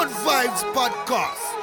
Good Vibes Podcast.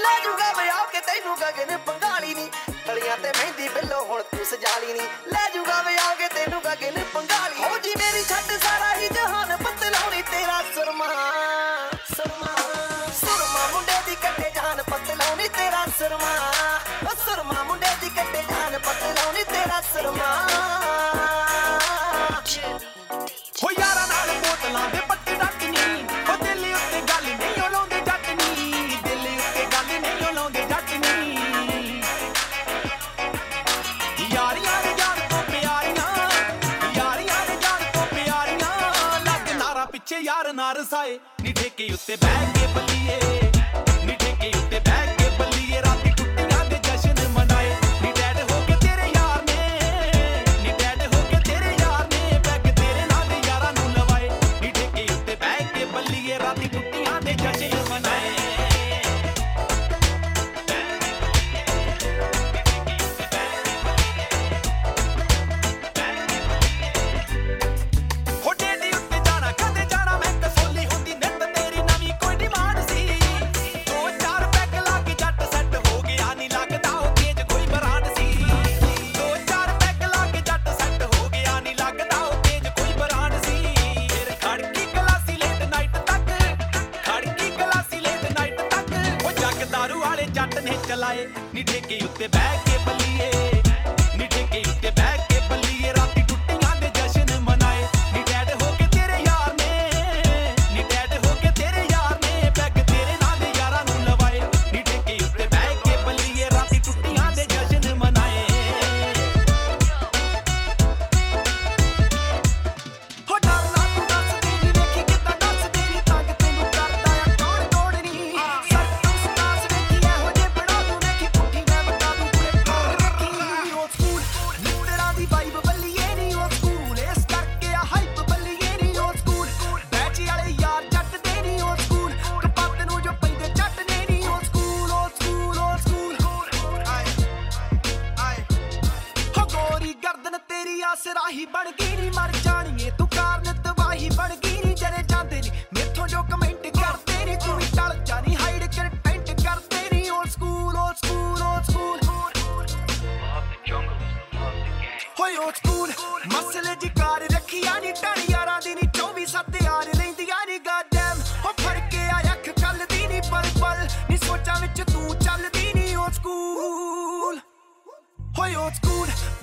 ਲੈ ਜੂਗਾ ਵਿਆਹ ਕੇ ਤੈਨੂੰ ਗਗਨ ਪੰਗਾਲੀ ਨਹੀਂ ਤਲੀਆਂ ਤੇ ਮਹਿੰਦੀ ਬਿੱਲੋ, ਹੁਣ ਤੂੰ ਸਜਾ ਲਈ ਨਹੀਂ ਯਾਰ ਨਾ ਰਸਾਏ ਨੀ ਠੇਕੇ ਉੱਤੇ ਬਹਿ ਕੇ ਬੱਲੀਏ ਜੱਟ ਨੇ ਚਲਾਏ ਨੀ ਠੇਕੇ ਉੱਤੇ ਬਹਿ ਕੇ ਬੱਲੀਏ।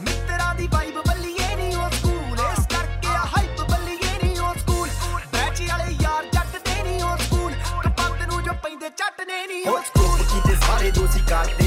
ਮਿੱਤਰਾਂ ਦੀ ਵਾਈਬ ਬੱਲੀਏ ਨੀ ਓ ਸਕੂਲ ਇਸ ਕਰਕੇ ਆ ਹਾਈਪ ਬੱਲੀਏ ਨੀ ਓ ਸਕੂਲ ਬੈਚੀ ਵਾਲੇ ਯਾਰ ਜੱਟ ਦੇ ਨੀ ਓ ਸਕੂਲ ਕਪੱਤ ਨੂੰ ਜੋ ਪੈਂਦੇ ਚੱਟ ਨੇ ਨੀ ਓ ਸਕੂਲ ਕੀਤੇ ਸਾਰੇ ਦੋਸੀ ਕਰਦੇ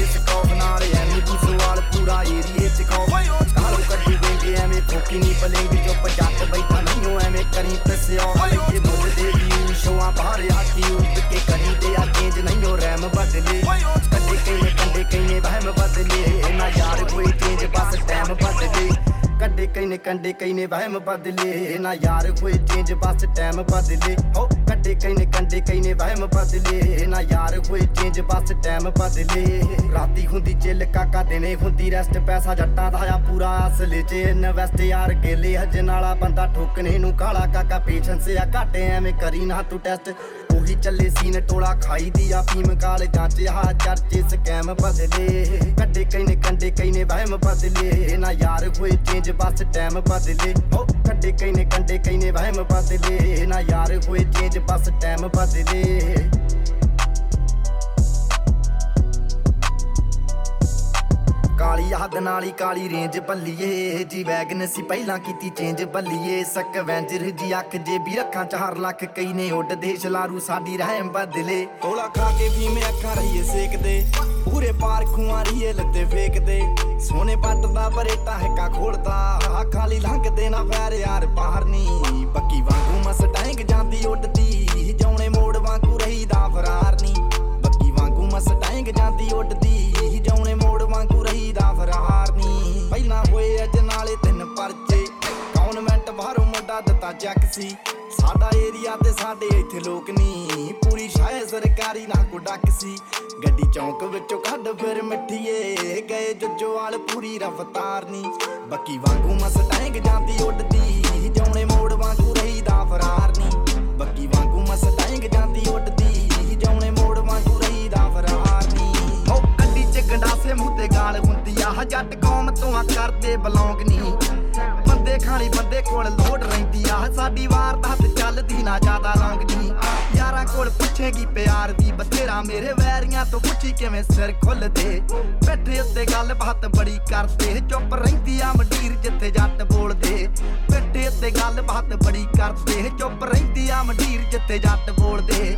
ਕੰਡੇ ਕਈਨੇ ਕੰਡੇ ਕਈਨੇ ਵਹਿਮ ਬਦਲੇ। ਨਾ ਯਾਰ ਕੋਈ ਚੇਂਜ, ਬਸ ਟਾਈਮ ਬਦਲੇ। ਹੋ, ਕੰਡੇ ਕਈਨੇ ਕੰਡੇ ਕਈਨੇ ਵਹਿਮ ਬਦਲੇ। ਨਾ ਯਾਰ ਕੋਈ ਚੇਂਜ ਬਸ ਟਾਈਮ ਬਦਲੇ ਰਾਤੀ ਹੁੰਦੀ ਚਿੱਲ ਕਾਕਾ ਦਿਨੇ ਹੁੰਦੀ ਰੈਸਟ ਪੈਸਾ ਜੱਟਾਂ ਦਾ ਆ ਪੂਰਾ ਅਸਲ ਚ। ਇਨਵੈਸਟ ਯਾਰ ਗੇਲੇ ਹਜਨ ਵਾਲਾ ਬੰਦਾ ਠੋਕਣੇ ਨੂੰ ਕਾਲਾ। ਕਾਕਾ ਪੇਸ਼ੈਂਸ ਆ, ਘਾਟੇ ਐਵੇਂ ਕਰੀ ਨਾ ਤੂੰ ਟੈਸਟ ਉਹੀ ਚੱਲੇ ਸੀਨ ਟੋਲਾ ਖਾਈ ਦੀ ਆ ਫੀਮ ਕਾਲ ਜਾਂਚ। ਆ ਚਰਚੇ ਸਕੈਮ ਬਦਲੇ ਕੱਡੇ ਕਈਨੇ ਕੰਡੇ ਕਈਨੇ ਵਹਿਮ ਬਦਲੇ ਨਾ ਯਾਰ ਕੋਈ ਚੇਂਜ ਬਸ ਟਾਈਮ ਬਦਲੇ ਹੋ ਕੱਡੇ ਕਈਨੇ ਕੰਡੇ ਕਈਨੇ ਵਹਿਮ ਬਦਲੇ ਨਾ ਯਾਰ ਕੋਈ ਚੇਂਜ ਬਸ ਟਾਈਮ ਬਦਲੇ ਕਾਲੀ ਹੱਦ ਨਾਲ ਹੀ ਕਾਲੀ ਰੇਂਜ ਬੱਲੀਏ ਜੀ ਵੈਗਨ ਸੀ ਪਹਿਲਾਂ ਕੀਤੀ ਚੇਂਜ ਬੱਲੀਏ ਸਕਵੈਂਜਰ ਜੀ ਅੱਖ ਜੇ ਵੀ ਰੱਖਾਂ ਚਾਰ ਲੱਖ ਕਈ ਨੇ ਉੱਡਦੇ ਛਲਾਰੂ ਸਾਡੀ ਰਹਿਮ ਬਦਲੇ। ਤੋਲਾ ਖਾ ਕੇ ਵੀ ਮੈਂ ਅੱਖਾਂ ਰਹੀਏ ਸੇਕਦੇ। ਪੂਰੇ ਪਾਰ ਖੂਆਂ ਰਹੀਏ ਲੱਤੇ ਫੇਕਦੇ। ਸੋਨੇ ਪੱਟ ਦਾ ਬਰੇਟਾ ਹੈਕਾ ਖੋਲਦਾ। ਆਹ ਖਾਲੀ ਲੰਘਦੇ ਨਾ ਫੈਰ ਯਾਰ ਬਾਹਰ ਨੀ। ਬੱਕੀ ਵਾਂਗੂ ਮਸਟੈਂਗ ਜਾਂਦੀ ਉੱਡਦੀ। ਸੀ। ਸਾਡਾ ਏਰੀਆ ਤੇ ਸਾਡੇ ਇੱਥੇ ਲੋਕ ਨਹੀਂ। ਪੂਰੀ ਸ਼ਾਇ ਸਰਕਾਰੀ ਨਾ ਕੋ ਡੱਕ ਸੀ। ਗੱਡੀ ਚੌਂਕ ਵਿੱਚੋਂ ਕੱਢ ਫਿਰ ਮਿੱਠੀਏ। ਗਏ ਜੱਜੋਵਾਲ ਪੂਰੀ ਰਫਤਾਰ ਨੀ ਬੱਕੀ ਵਾਂਗੂ ਮਸਟੈਂਗ ਜਾਂਦੀ ਉੱਡਦੀ। ਜਾਉਣੇ ਮੋੜ ਵਾਂਗੂ ਰਹੀਦਾ ਫਰਾਰ ਨੀ ਬੱਕੀ ਵਾਂਗੂ ਮਸਟੈਂਗ ਜਾਂਦੀ ਉੱਡਦੀ। ਜਾਉਣੇ ਮੋੜ ਵਾਂਗੂ ਰਹੀਦਾ ਫਰਾਰ ਨੀ ਹੋ ਗੱਡੀ ਚ ਗੰਡਾਸੇ ਮੂੰਹ ਤੇ ਗਾਲ ਹੁੰਦੀ ਆ। ਜੱਟ ਕੌਮ ਤੋਂ ਆ ਕਰਦੇ ਬਲੌਂਗ ਨਹੀਂ ਬੰਦੇ ਖਾਣੀ ਬੰਦੇ ਕੋਲ ਲੋਡ ਰਹਿੰਦੀ ਆ। ਸਾਡੀ ਵਾਰਦਾਤ ਚੱਲਦੀ ਨਾ ਜ਼ਿਆਦਾ ਲੌਂਗ ਨਹੀਂ ਯਾਰਾਂ ਕੋਲ ਪੁੱਛੇਗੀ ਪਿਆਰ ਦੀ, ਬਥੇਰਾ ਮੇਰੇ ਵੈਰੀਆਂ ਤੋਂ ਪੁੱਛੀ ਕਿਵੇਂ ਸਿਰ ਖੁੱਲਦੇ। ਬੈਠੇ ਉੱਤੇ ਗੱਲ ਬਾਤ ਬੜੀ ਕਰਦੇ। ਚੁੱਪ ਰਹਿੰਦੀ ਆ ਮੰਡੀਰ ਜਿੱਥੇ ਜੱਟ ਬੋਲਦੇ। ਬੈਠੇ ਉੱਤੇ ਗੱਲ ਬਾਤ ਬੜੀ ਕਰਦੇ। ਚੁੱਪ ਰਹਿੰਦੀ ਆ ਮੰਡੀਰ ਜਿੱਥੇ ਜੱਟ ਬੋਲਦੇ।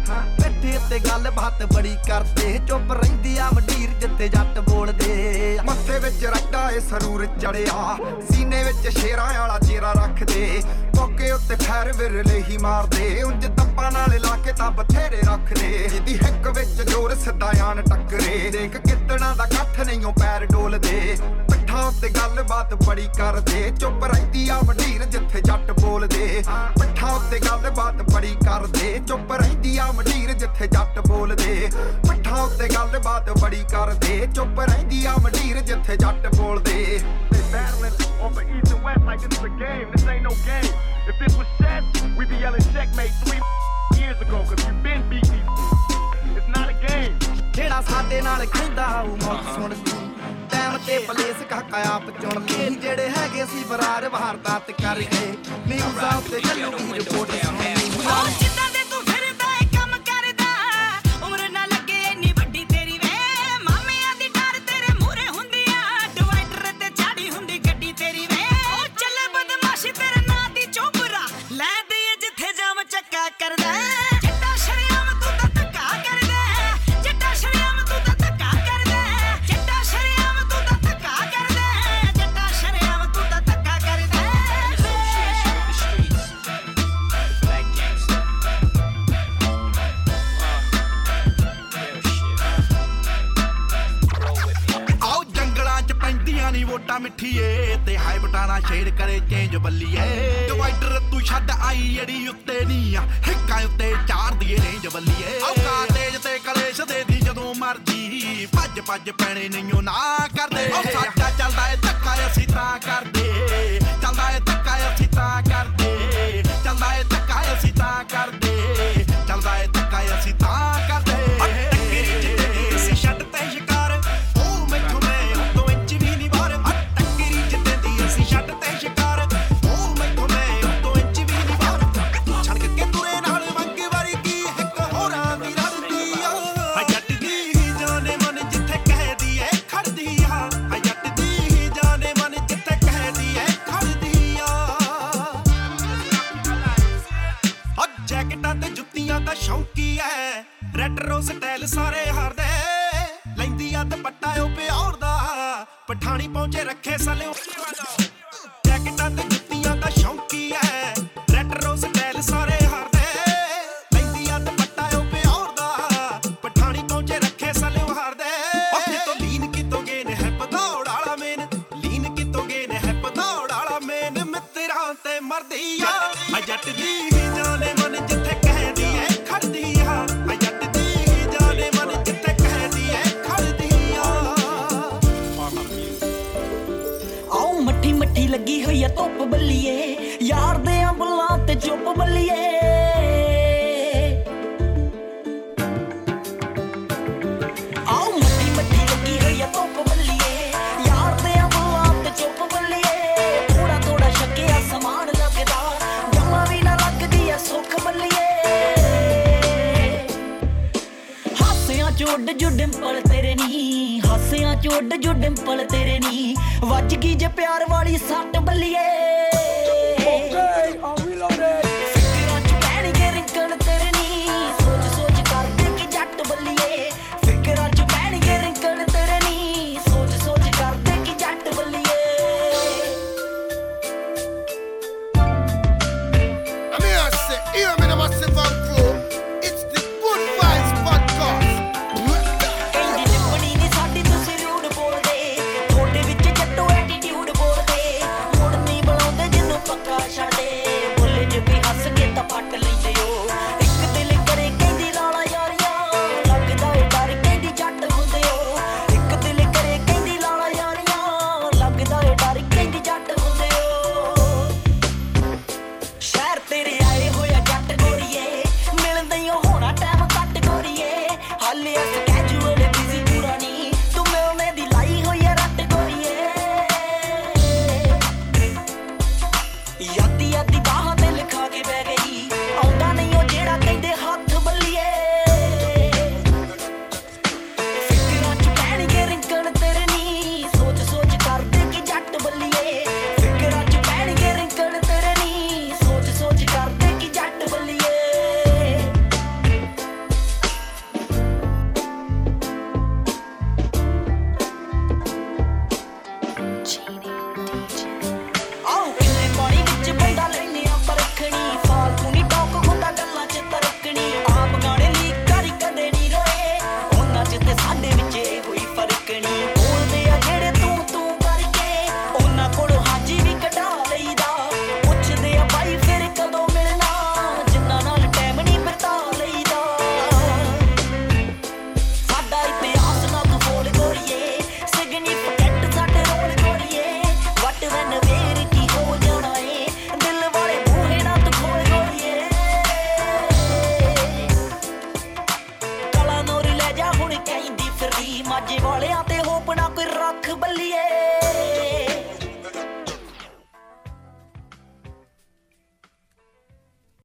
ਬੈਠੇ ਉੱਤੇ ਗੱਲ ਬਾਤ ਬੜੀ ਕਰਦੇ, ਚੁੱਪ ਰਹਿੰਦੀ ਆ ਮੰਡੀਰ ਜਿੱਥੇ ਜੱਟ ਬੋਲਦੇ। ਮੱਥੇ ਵਿੱਚ ਰੱਟਾ ਏ ਸਰੂਰ ਚੜਿਆ, ਸੀਨੇ ਵਿੱਚ ਸ਼ੇਰਾਂ ਵਾਲਾ ਚਿਹਰਾ ਰੱਖਦੇ। ਮੌਕੇ ਉੱਤੇ ਫੈਰ ਵਿਰਲੇ ਹੀ ਮਾਰਦੇ, ਉਂਝ ਤੱਪਾਂ ਨਾਲ ਲਾ ਕੇ ਤਾਂ ਬਥੇਰੇ ਰੱਖਦੇ। ਜਿਹਦੀ ਹਿੱਕ ਵਿੱਚ ਜੋਰ ਸਦਾਇਆਨ ਟੱਕਰੇ, ਦੇਖ ਕਿਤਣਾ ਦਾ ਕੱਠ ਨਹੀਂ ਉਹ ਪੈਰ ਡੋਲਦੇ। ਪਿੱਠਾਂ ਉੱਤੇ ਗੱਲਬਾਤ ਬੜੀ ਕਰਦੇ ਚੁੱਪ ਰਹਿੰਦੀ ਆ ਮੰਡੀਰ ਜਿੱਥੇ ਜੱਟ ਬੋਲਦੇ ਪਿੱਠਾਂ ਉੱਤੇ ਗੱਲਬਾਤ ਬੜੀ ਕਰਦੇ ਚੁੱਪ ਰਹਿੰਦੀ ਆ ਮੰਡੀਰ ਜਿੱਥੇ ਜੱਟ ਬੋਲਦੇ ਪਿੱਠਾਂ ਉੱਤੇ ਗੱਲਬਾਤ ਬੜੀ ਕਰਦੇ ਚੁੱਪ ਰਹਿੰਦੀ ਆ ਮੰਡੀਰ ਜਿੱਥੇ ਜੱਟ ਬੋਲਦੇ They battling on the east and west like this is a game. This ain't no game. If this was chess, we'd be yelling checkmate three years ago, cause you've been beat these. It's not a game. ਜਿਹੜਾ ਸਾਡੇ ਨਾਲ ਖੈਂਦਾ ਉਹ ਮੌਤ ਸੁਣ ਲਈ time ਤੇ place ਕਾਕਾ ਆਪ ਚੁਣ ਲਈ ਜਿਹੜੇ ਹੈਗੇ ਸੀ ਬਰਾਰ ਵਾਰਦਾਤ ਕਰ ਗਏ। ਨਿਊਜ਼ਾਂ ਉੱਤੇ ਚੱਲੂਗੀ ਰਿਪੋਰਟ ਸੁਣੀ ਪੈਂਦੀਆਂ ਨਹੀਂ ਵੋਟਾਂ ਮਿੱਠੀਏ ਤੇ ਹਾਈ ਬਟਾਣਾ ਸ਼ੇਰ ਕਰੇ ਚੇਂਜ ਬੱਲੀਏ। ਡਿਵਾਈਡਰ ਤੂੰ ਛੱਡ ਆਈ ਏੜੀ ਉੱਤੇ ਨਹੀਂ ਆ, ਹਿੱਕਾਂ ਉੱਤੇ ਚਾਰ ਦੀਏ ਰੇਂਜ ਬੱਲੀਏ। ਆਓ ਕਾਤੇਜ ਤੇ ਕਲੇਸ਼ ਦੇ ਦੀ ਜਦੋਂ ਮਰਜ਼ੀ, ਭੱਜ ਭੱਜ ਪੈਣੇ ਨਹੀਂਓ ਨਾ ਕਰਦੇ। ਉਹ ਸਾਡਾ ਚੱਲਦਾ ਏ ਧੱਕਾ ਅਸੀਂ ਤਾਂ ਕਰਦੇ। ਚੱਲਦਾ ਏ ਧੱਕਾ ਅਸੀਂ ਤਾਂ ਕਰਦੇ। ਰੈਟਰੋ ਸਟਾਈਲ ਸਾਰੇ ਹਾਰਦੇ। ਲੈਂਦੀ ਆ ਦੁਪੱਟਾ, ਉਹ ਪਿਓਰ ਦਾ। ਪਠਾਣੀ ਪਹੁੰਚੇ, ਰੱਖੇ ਸਲਿਓ ਜੈਕਟਾਂ ਹਾਸਿਆਂ ਚ ਉੱਡ ਜੋ ਡਿੰਪਲ ਤੇਰੇ ਨੀ, ਹਾਸਿਆਂ ਚ ਉੱਡ ਜੋ ਡਿੰਪਲ ਤੇਰੇ ਨੀ। ਵੱਜ ਗਈ ਜੇ ਪਿਆਰ ਵਾਲੀ ਸੱਟ ਬੱਲੀਏ।